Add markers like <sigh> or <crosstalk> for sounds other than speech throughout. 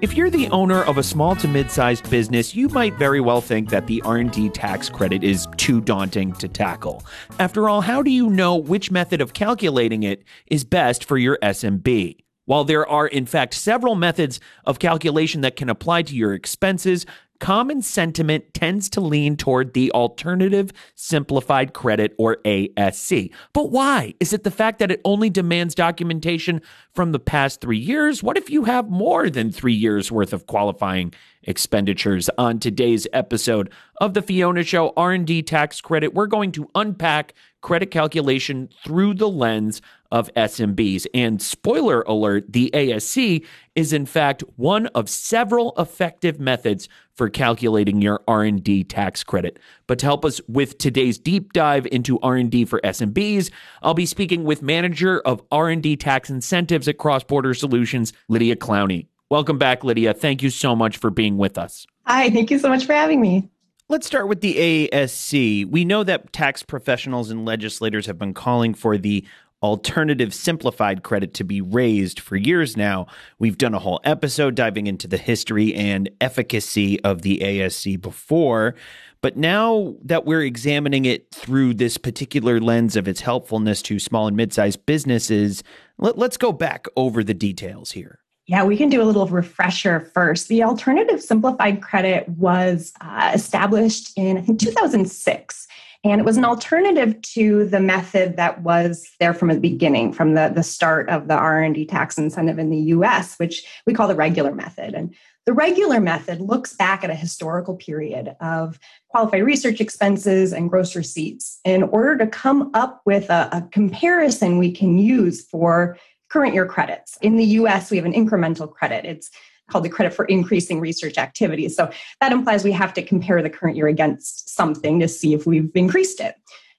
If you're the owner of a small to mid-sized business, you might very well think that the R&D tax credit is too daunting to tackle. After all, how do you know which method of calculating it is best for your SMB? While there are, in fact, several methods of calculation that can apply to your expenses, common sentiment tends to lean toward the alternative simplified credit or ASC. But why? Is it the fact that it only demands documentation from the past 3 years? What if you have more than 3 years worth of qualifying expenditures? On today's episode of the Fiona Show R&D tax credit, we're going to unpack credit calculation through the lens of SMBs. And spoiler alert, the ASC is in fact one of several effective methods for calculating your R&D tax credit. But to help us with today's deep dive into R&D for SMBs, I'll be speaking with manager of R&D tax incentives at Cross Border Solutions, Lydia Clowney. Welcome back, Lydia. Thank you so much for being with us. Hi, thank you so much for having me. Let's start with the ASC. We know that tax professionals and legislators have been calling for the alternative simplified credit to be raised for years now. We've done a whole episode diving into the history and efficacy of the ASC before. But now that we're examining it through this particular lens of its helpfulness to small and mid sized businesses, let, us go back over the details here. Yeah, we can do a little refresher first. The alternative simplified credit was uh, established in, I think, 2006 and it was an alternative to the method that was there from the beginning, from the, the start of the R&D tax incentive in the US, which we call the regular method. And the regular method looks back at a historical period of qualified research expenses and gross receipts in order to come up with a, a comparison we can use for current year credits. In the US, we have an incremental credit. It's called the credit for increasing research activities. So that implies we have to compare the current year against something to see if we've increased it.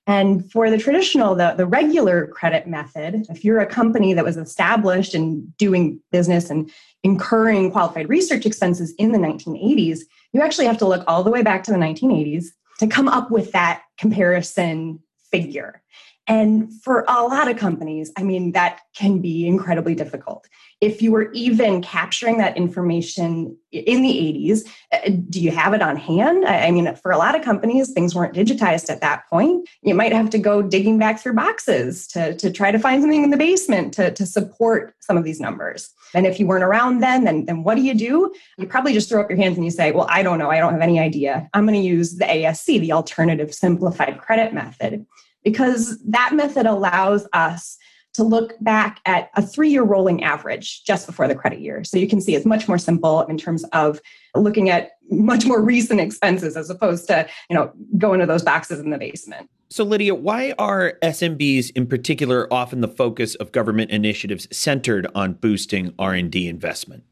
And for the traditional, the, the regular credit method, if you're a company that was established and doing business and incurring qualified research expenses in the 1980s, you actually have to look all the way back to the 1980s to come up with that comparison figure. And for a lot of companies, I mean, that can be incredibly difficult. If you were even capturing that information in the 80s, uh, do you have it on hand? I mean, for a lot of companies, things weren't digitized at that point. You might have to go digging back through boxes to, to try to find something in the basement to, to support some of these numbers. And if you weren't around then, then, then what do you do? You probably just throw up your hands and you say, Well, I don't know. I don't have any idea. I'm going to use the ASC, the alternative simplified credit method because that method allows us to look back at a three year rolling average just before the credit year. So you can see it's much more simple in terms of looking at much more recent expenses as opposed to, you know, going to those boxes in the basement. So Lydia, why are SMBs in particular often the focus of government initiatives centered on boosting R&D investment?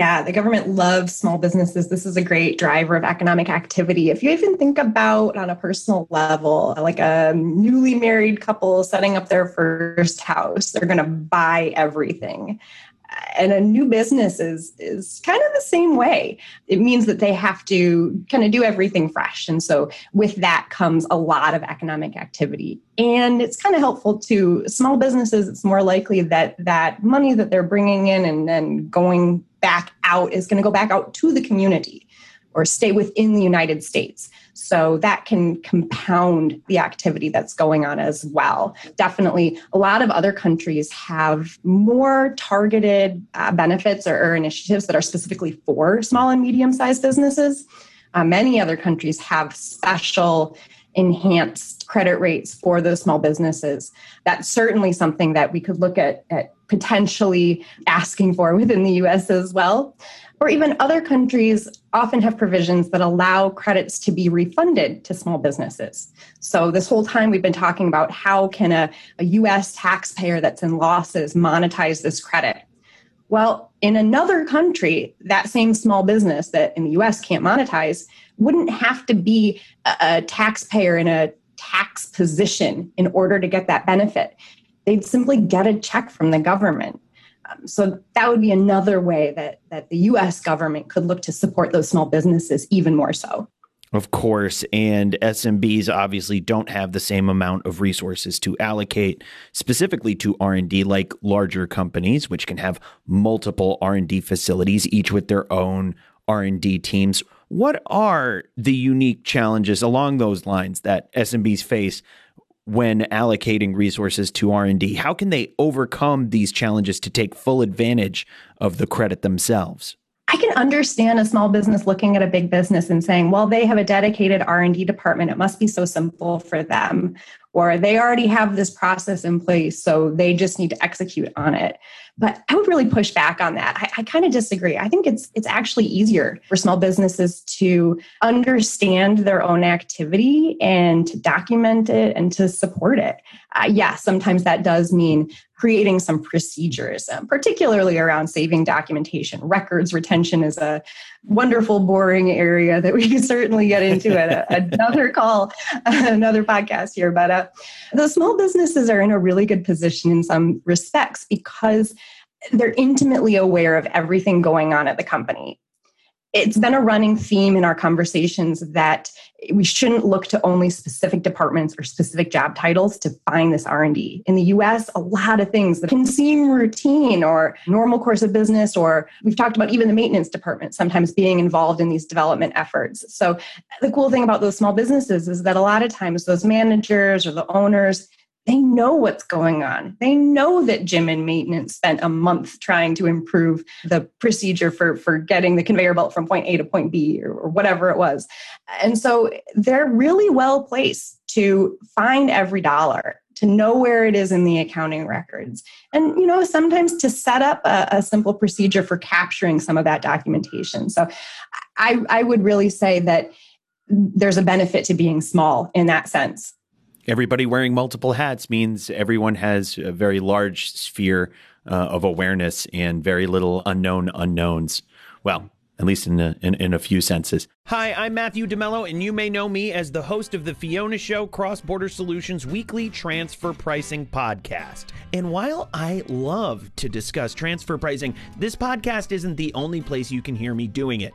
Yeah, the government loves small businesses. This is a great driver of economic activity. If you even think about on a personal level, like a newly married couple setting up their first house, they're going to buy everything. And a new business is is kind of the same way. It means that they have to kind of do everything fresh. And so with that comes a lot of economic activity. And it's kind of helpful to small businesses. It's more likely that that money that they're bringing in and then going back out is going to go back out to the community or stay within the United States. So that can compound the activity that's going on as well. Definitely, a lot of other countries have more targeted uh, benefits or, or, initiatives that are specifically for small and medium sized businesses. Uh, many other countries have special enhanced credit rates for those small businesses. That's certainly something that we could look at, at potentially asking for within the US as well. Or even other countries often have provisions that allow credits to be refunded to small businesses. So this whole time we've been talking about how can a, a US taxpayer that's in losses monetize this credit. Well, in another country, that same small business that in the US can't monetize wouldn't have to be a, a taxpayer in a tax position in order to get that benefit they'd simply get a check from the government. Um, so that would be another way that, that the US government could look to support those small businesses even more so. Of course, and SMBs obviously don't have the same amount of resources to allocate specifically to R&D like larger companies which can have multiple R&D facilities each with their own R&D teams. What are the unique challenges along those lines that SMBs face when allocating resources to R&D? How can they overcome these challenges to take full advantage of the credit themselves? I can understand a small business looking at a big business and saying, "Well, they have a dedicated R&D department. It must be so simple for them." Or they already have this process in place, so they just need to execute on it. But I would really push back on that. I, I kind of disagree. I think it's it's actually easier for small businesses to understand their own activity and to document it and to support it. Uh, yeah, sometimes that does mean creating some procedures, um, particularly around saving documentation. Records retention is a wonderful, boring area that we can certainly get into at <laughs> another call, another podcast here. But uh, the small businesses are in a really good position in some respects because they're intimately aware of everything going on at the company. It's been a running theme in our conversations that we shouldn't look to only specific departments or specific job titles to find this r&d in the us a lot of things that can seem routine or normal course of business or we've talked about even the maintenance department sometimes being involved in these development efforts. So the cool thing about those small businesses is that a lot of times those managers or the owners they know what's going on. They know that Jim and maintenance spent a month trying to improve the procedure for, for getting the conveyor belt from point A to point B or, or whatever it was. And so they're really well placed to find every dollar to know where it is in the accounting records and you know sometimes to set up a, a, simple procedure for capturing some of that documentation so I, I would really say that there's a benefit to being small in that sense everybody wearing multiple hats means everyone has a very large sphere uh, of awareness and very little unknown unknowns. Well, at least in a, in, in a few senses. Hi, I'm Matthew DeMello, and you may know me as the host of the Fiona Show Cross Border Solutions weekly transfer pricing podcast. And while I love to discuss transfer pricing, this podcast isn't the only place you can hear me doing it.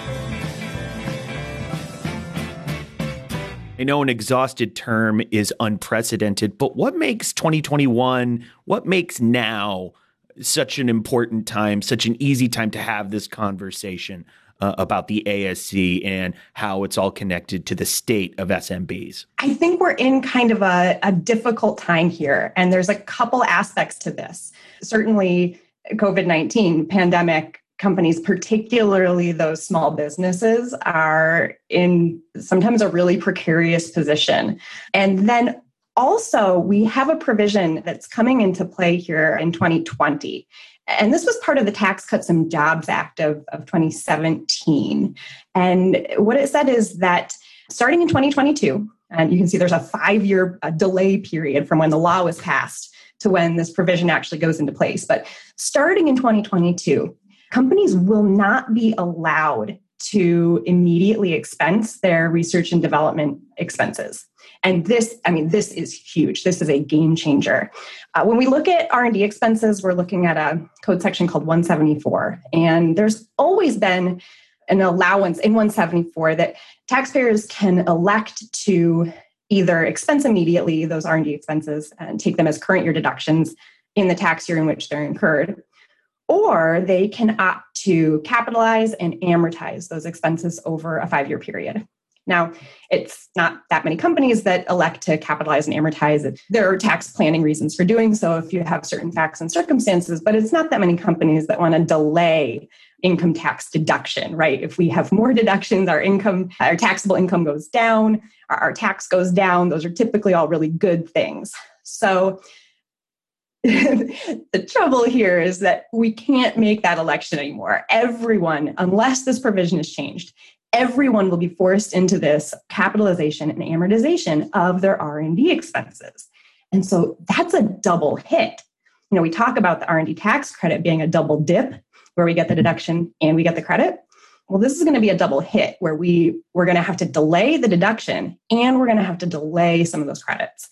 I know an exhausted term is unprecedented, but what makes 2021, what makes now such an important time, such an easy time to have this conversation uh, about the ASC and how it's all connected to the state of SMBs? I think we're in kind of a, a difficult time here, and there's a couple aspects to this. Certainly, COVID 19 pandemic companies, particularly those small businesses, are in sometimes a really precarious position. And then also, we have a provision that's coming into play here in 2020. And this was part of the Tax Cuts and Jobs Act of, of 2017. And what it said is that starting in 2022, and you can see there's a five year uh, delay period from when the law was passed to when this provision actually goes into place. But starting in 2022, companies will not be allowed to immediately expense their research and development expenses. And this i mean this is huge. This is a game changer. Uh, when we look at r&d expenses we're looking at a code section called 174 and there's always been an allowance in 174 that taxpayers can elect to either expense immediately those r&d expenses and take them as current year deductions in the tax year in which they're incurred or they can opt to capitalize and amortize those expenses over a five year period. Now, it's not that many companies that elect to capitalize and amortize. There are tax planning reasons for doing so if you have certain facts and circumstances, but it's not that many companies that want to delay income tax deduction, right? If we have more deductions, our income, our taxable income goes down, our, our tax goes down. Those are typically all really good things. So the trouble here is that we can't make that election anymore. Everyone, unless this provision is changed, everyone will be forced into this capitalization and amortization of their R&D expenses. And so that's a double hit. You know, we talk about the R&D tax credit being a double dip where we get the deduction and we get the credit. Well, this is going to be a double hit where we we're going to have to delay the deduction and we're going to have to delay some of those credits.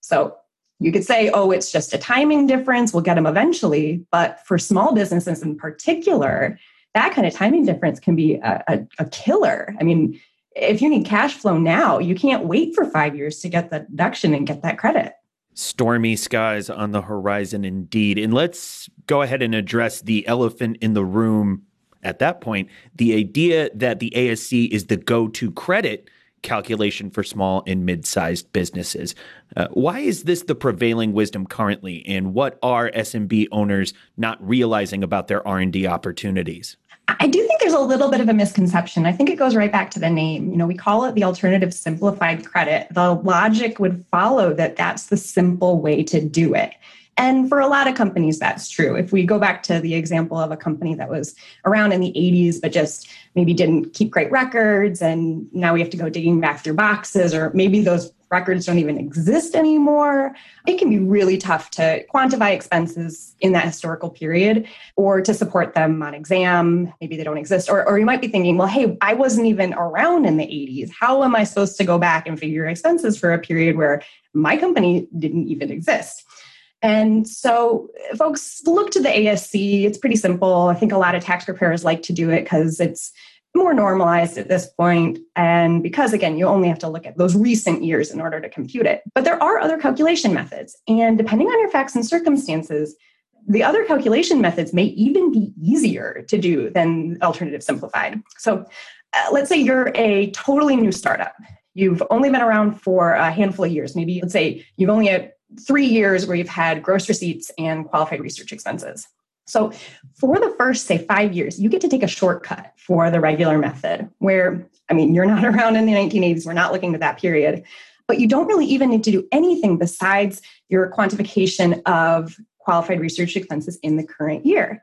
So you could say, oh, it's just a timing difference. We'll get them eventually. But for small businesses in particular, that kind of timing difference can be a, a, a killer. I mean, if you need cash flow now, you can't wait for five years to get the deduction and get that credit. Stormy skies on the horizon, indeed. And let's go ahead and address the elephant in the room at that point the idea that the ASC is the go to credit calculation for small and mid-sized businesses. Uh, why is this the prevailing wisdom currently and what are SMB owners not realizing about their R&D opportunities? I do think there's a little bit of a misconception. I think it goes right back to the name. You know, we call it the alternative simplified credit. The logic would follow that that's the simple way to do it. And for a lot of companies, that's true. If we go back to the example of a company that was around in the 80s, but just maybe didn't keep great records, and now we have to go digging back through boxes, or maybe those records don't even exist anymore, it can be really tough to quantify expenses in that historical period or to support them on exam. Maybe they don't exist. Or, or you might be thinking, well, hey, I wasn't even around in the 80s. How am I supposed to go back and figure expenses for a period where my company didn't even exist? And so folks look to the ASC. It's pretty simple. I think a lot of tax preparers like to do it because it's more normalized at this point. And because again you only have to look at those recent years in order to compute it. But there are other calculation methods. And depending on your facts and circumstances the other calculation methods may even be easier to do than alternative simplified. So uh, let's say you're a totally new startup. You've only been around for a handful of years. Maybe let's say you've only three years where you've had gross receipts and qualified research expenses. So, for the first, say, five years, you get to take a shortcut for the regular method, where, I mean, you're not <laughs> around in the 1980s, we're not looking at that period, but you don't really even need to do anything besides your quantification of qualified research expenses in the current year.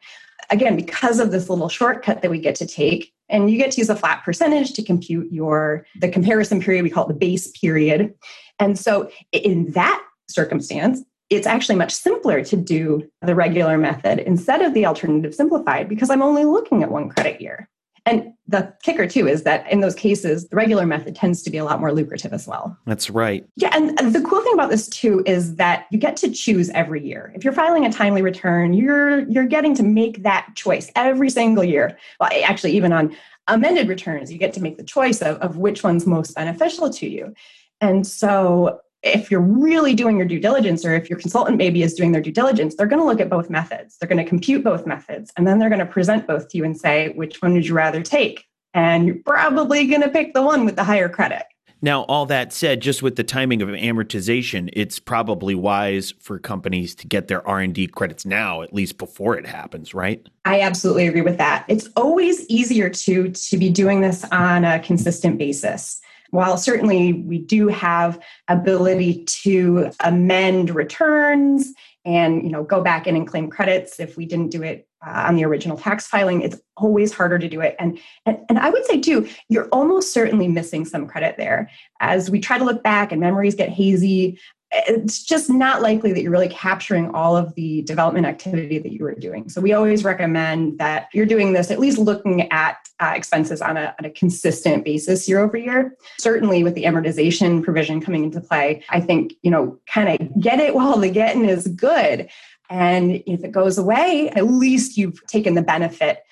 Again, because of this little shortcut that we get to take, and you get to use a flat percentage to compute your the comparison period we call it the base period and so in that circumstance, it's actually much simpler to do the regular method instead of the alternative simplified because I'm only looking at one credit year. And the kicker too is that in those cases, the regular method tends to be a lot more lucrative as well. That's right. Yeah. And the cool thing about this too is that you get to choose every year. If you're filing a timely return, you're you're getting to make that choice every single year. Well, actually, even on amended returns, you get to make the choice of, of which one's most beneficial to you. And so if you're really doing your due diligence or if your consultant maybe is doing their due diligence they're going to look at both methods. They're going to compute both methods and then they're going to present both to you and say which one would you rather take? And you're probably going to pick the one with the higher credit. Now all that said just with the timing of amortization it's probably wise for companies to get their r&d credits now at least before it happens right? I absolutely agree with that. It's always easier to to be doing this on a consistent basis while certainly we do have ability to amend returns and you know go back in and claim credits if we didn't do it uh, on the original tax filing it's always harder to do it. And, and and i would say too you're almost certainly missing some credit there. As we try to look back and memories get hazy it's just not likely that you're really capturing all of the development activity that you were doing. So we always recommend that you're doing this at least looking at uh, expenses on a, on a consistent basis year over year. Certainly with the amortization provision coming into play, I think, you know, kind of get it while the getting is good. And if it goes away, at least you've taken the benefit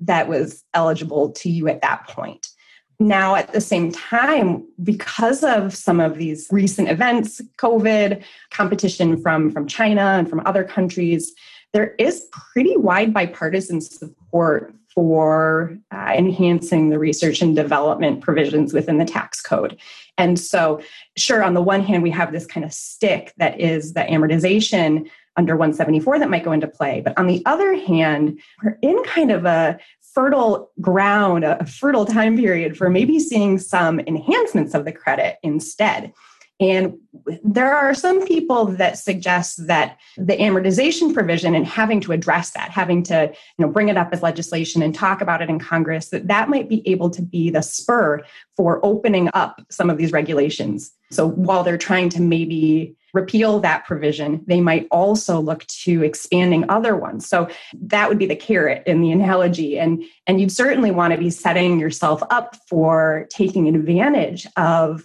that was eligible to you at that point. Now, at the same time, because of some of these recent events, COVID, competition from, from China and from other countries, there is pretty wide bipartisan support for uh, enhancing the research and development provisions within the tax code. And so, sure, on the one hand, we have this kind of stick that is the amortization under 174 that might go into play. But on the other hand, we're in kind of a fertile ground, a fertile time period for maybe seeing some enhancements of the credit instead. And there are some people that suggest that the amortization provision and having to address that, having to you know, bring it up as legislation and talk about it in Congress, that that might be able to be the spur for opening up some of these regulations. So while they're trying to maybe repeal that provision, they might also look to expanding other ones. So that would be the carrot in the analogy. And, and you'd certainly want to be setting yourself up for taking advantage of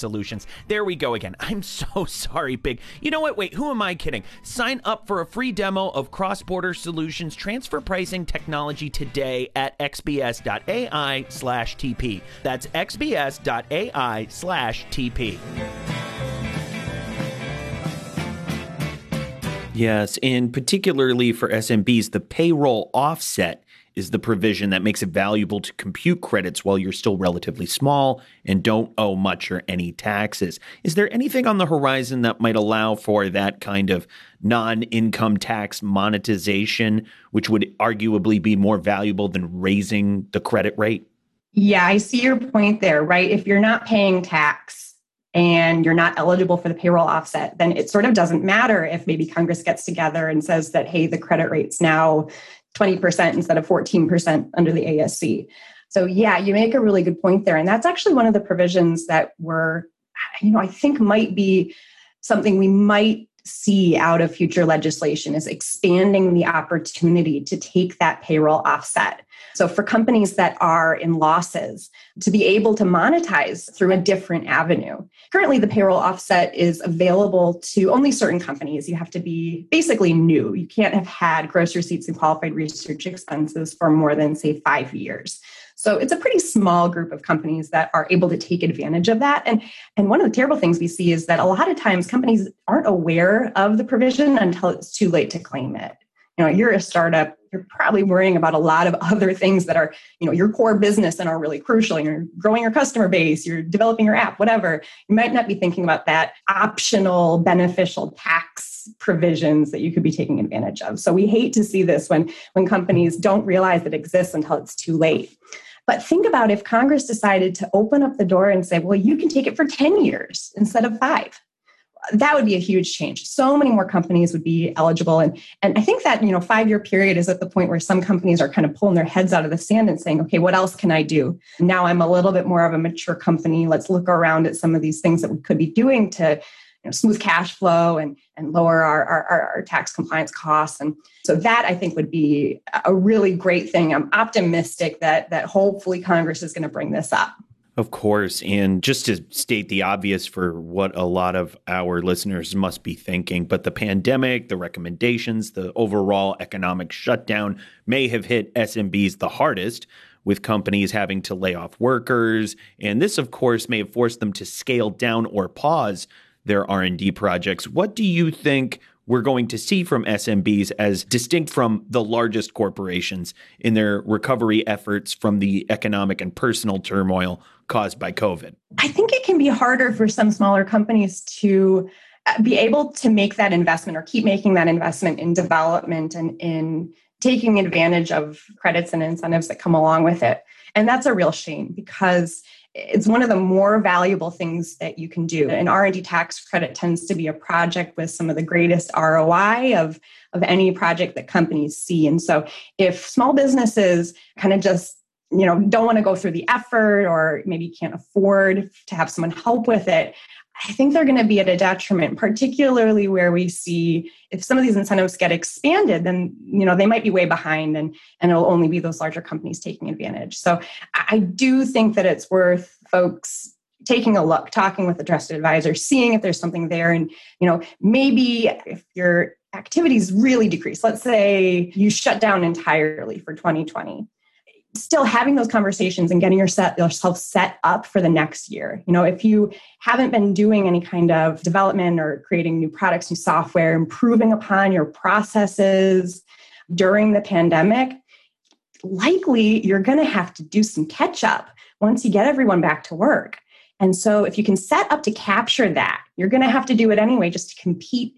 solutions. There we go again. <laughs> I'm so <laughs> sorry, Big. You know what? Wait, who am I kidding? Sign up for a free demo of Cross Border Solutions transfer pricing technology today at xbs.ai slash TP. That's xbs.ai slash TP. Yes, and particularly for SMBs, the payroll offset is the provision that makes it valuable to compute credits while you're still relatively small and don't owe much or any taxes. Is there anything on the horizon that might allow for that kind of non income tax monetization, which would arguably be more valuable than raising the credit rate? Yeah, I see your point there, right? If you're not paying tax and you're not eligible for the payroll offset, then it sort of doesn't matter if maybe Congress gets together and says that, hey, the credit rate's now 20% instead of 14% under the ASC. So, yeah, you make a really good point there. And that's actually one of the provisions that were, you know, I think might be something we might see out of future legislation is expanding the opportunity to take that payroll offset. So, for companies that are in losses, to be able to monetize through a different avenue. Currently, the payroll offset is available to only certain companies. You have to be basically new. You can't have had gross receipts and qualified research expenses for more than, say, five years. So it's a pretty small group of companies that are able to take advantage of that. And, and one of the terrible things we see is that a lot of times companies aren't aware of the provision until it's too late to claim it. You know, you're a startup, you're probably worrying about a lot of <laughs> other things that are, you know, your core business and are really crucial. You're growing your customer base, you're developing your app, whatever. You might not be thinking about that optional beneficial tax provisions that you could be taking advantage of. So we hate to see this when when companies don't realize it exists until it's too late. But think about if Congress decided to open up the door and say, well, you can take it for 10 years instead of five. That would be a huge change. So many more companies would be eligible. And, and I think that, you know, five year period is at the point where some companies are kind of pulling their heads out of the sand and saying, okay, what else can I do? Now I'm a little bit more of a mature company. Let's look around at some of these things that we could be doing to you know, smooth cash flow and, and lower our, our, our tax compliance costs. And so that I think would be a really great thing. I'm optimistic that that hopefully Congress is going to bring this up. Of course. And just to state the obvious for what a lot of our listeners must be thinking, but the pandemic, the recommendations, the overall economic shutdown may have hit SMBs the hardest with companies having to lay off workers. And this, of course, may have forced them to scale down or pause their R&D projects. What do you think we're going to see from SMBs as distinct from the largest corporations in their recovery efforts from the economic and personal turmoil caused by COVID? I think it can be harder for some smaller companies to uh, be able to make that investment or keep making that investment in development and in taking advantage of credits and incentives that come along with it. And that's a real shame because it's one of the more valuable things that you can do. An r&d tax credit tends to be a project with some of the greatest roi of, of any project that companies see. And so if small businesses kind of just you know don't want to go through the effort or maybe can't afford to have someone help with it I think they're going to be at a detriment, particularly where we see if some of these incentives get expanded, then you know they might be way behind, and and it'll only be those larger companies taking advantage. So I do think that it's worth folks taking a look, talking with a trusted advisor, seeing if there's something there, and you know maybe if your activities really decrease, let's say you shut down entirely for 2020 still having those conversations and getting your set, yourself set up for the next year. You know, if you haven't been doing any kind of development or creating new products, new software, improving upon your processes during the pandemic, likely you're going to have to do some catch up once you get everyone back to work. And so, if you can set up to capture that, you're going to have to do it anyway just to compete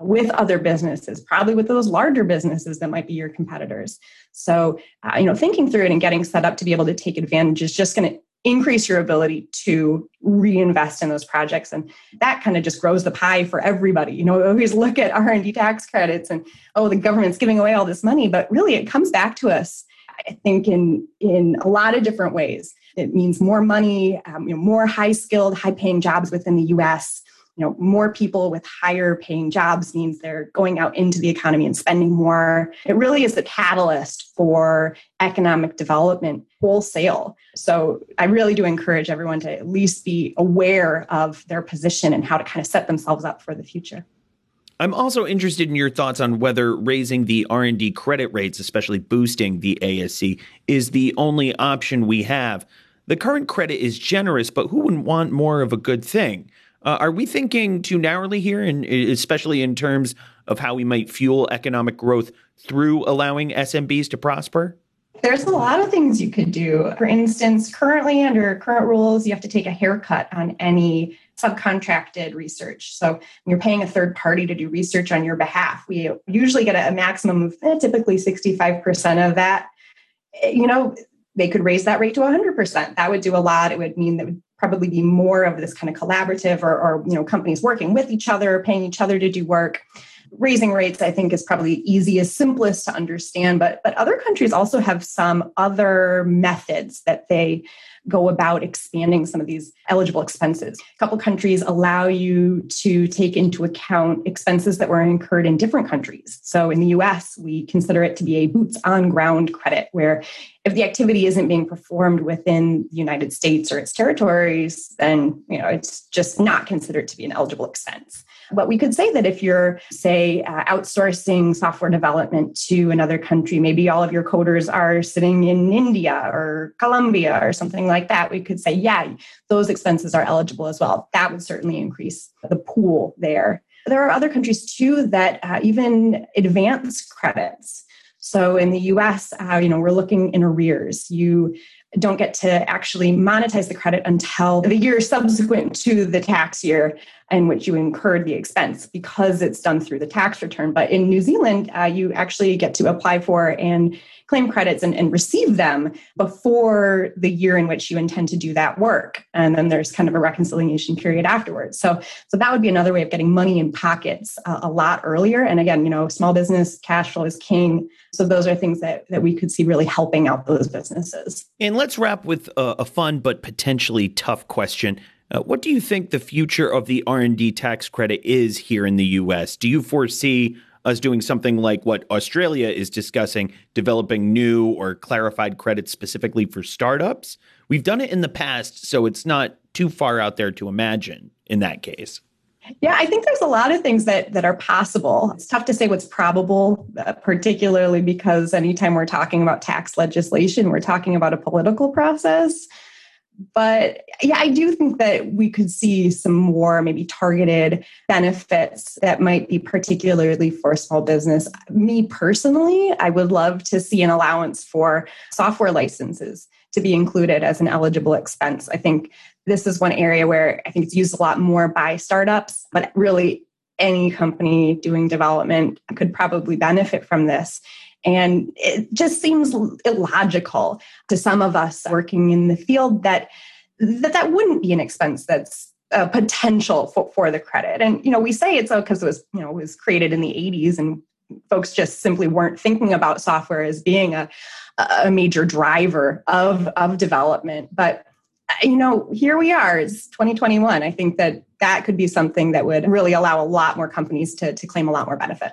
with other businesses, probably with those larger businesses that might be your competitors. So, uh, you know, thinking through it and getting set up to be able to take advantage is just going to increase your ability to reinvest in those projects. And that kind of just grows the pie for everybody. You know we always look at r&d tax credits and oh the government's giving away all this money but really it comes back to us i think in in a lot of different ways. It means more money um, you know, more high skilled high paying jobs within the us you know more people with higher paying jobs means they're going out into the economy and spending more it really is a catalyst for economic development wholesale so i really do encourage everyone to at least be aware of their position and how to kind of set themselves up for the future I'm also interested in your thoughts on whether raising the R&D credit rates, especially boosting the ASC, is the only option we have. The current credit is generous, but who wouldn't want more of a good thing? Uh, are we thinking too narrowly here, and especially in terms of how we might fuel economic growth through allowing SMBs to prosper? There's a lot of things you could do. For instance, currently under current rules, you have to take a haircut on any subcontracted research. So you're paying a third party to do research on your behalf, we usually get a maximum of eh, typically 65% of that. Eh, you know, they could raise that rate to 100%. That would do a lot. It would mean that probably be more of this kind of collaborative or, or you know companies working with each other paying each other to do work raising rates i think is probably easiest simplest to understand but but other countries also have some other methods that they go about expanding some of these eligible expenses. A couple countries allow you to take into account expenses that were incurred in different countries. So in the US, we consider it to be a boots on ground credit, where if the activity isn't being performed within the United States or its territories, then you know it's just not considered to be an eligible expense. But we could say that if you're, say, uh, outsourcing software development to another country, maybe all of your coders are sitting in India or Colombia or something like that, we could say, yeah, those expenses are eligible as well. That would certainly increase the pool there. There are other countries too that uh, even advance credits. So in the US, uh, you know, we're looking in arrears. You don't get to actually monetize the credit until the year subsequent to the tax year in which you incurred the expense because it's done through the tax return. But in New Zealand, uh, you actually get to apply for and claim credits and, and receive them before the year in which you intend to do that work. And then there's kind of a reconciliation period afterwards. So, so that would be another way of getting money in pockets uh, a lot earlier. And again, you know, small business cash flow is king. So those are things that, that we could see really helping out those businesses. And let's wrap with a, a fun but potentially tough question. Uh, what do you think the future of the R&D tax credit is here in the US? Do you foresee us doing something like what Australia is discussing, developing new or clarified credits specifically for startups? We've done it in the past, so it's not too far out there to imagine in that case. Yeah, I think there's a lot of things that that are possible. It's tough to say what's probable, uh, particularly because anytime we're talking about tax legislation, we're talking about a political process but yeah, I do think that we could see some more maybe targeted benefits that might be particularly for small business. Me personally, I would love to see an allowance for software licenses to be included as an eligible expense. I think this is one area where I think it's used a lot more by startups, but really any company doing development could probably benefit from this. And it just seems illogical to some of us working in the field that that, that wouldn't be an expense that's a potential for, for the credit. And you know, we say it's oh, because it was you know was created in the 80s and folks just simply weren't thinking about software as being a, a major driver of, of development. But you know, here we are, it's 2021. I think that that could be something that would really allow a lot more companies to, to claim a lot more benefit.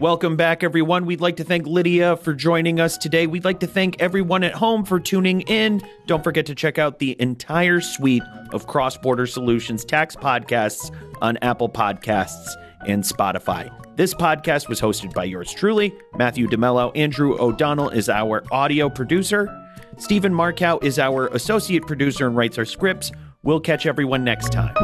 Welcome back, everyone. We'd like to thank Lydia for joining us today. We'd like to thank everyone at home for tuning in. Don't forget to check out the entire suite of cross border solutions tax podcasts on Apple Podcasts and Spotify. This podcast was hosted by yours truly, Matthew DeMello. Andrew O'Donnell is our audio producer. Stephen Markow is our associate producer and writes our scripts. We'll catch everyone next time.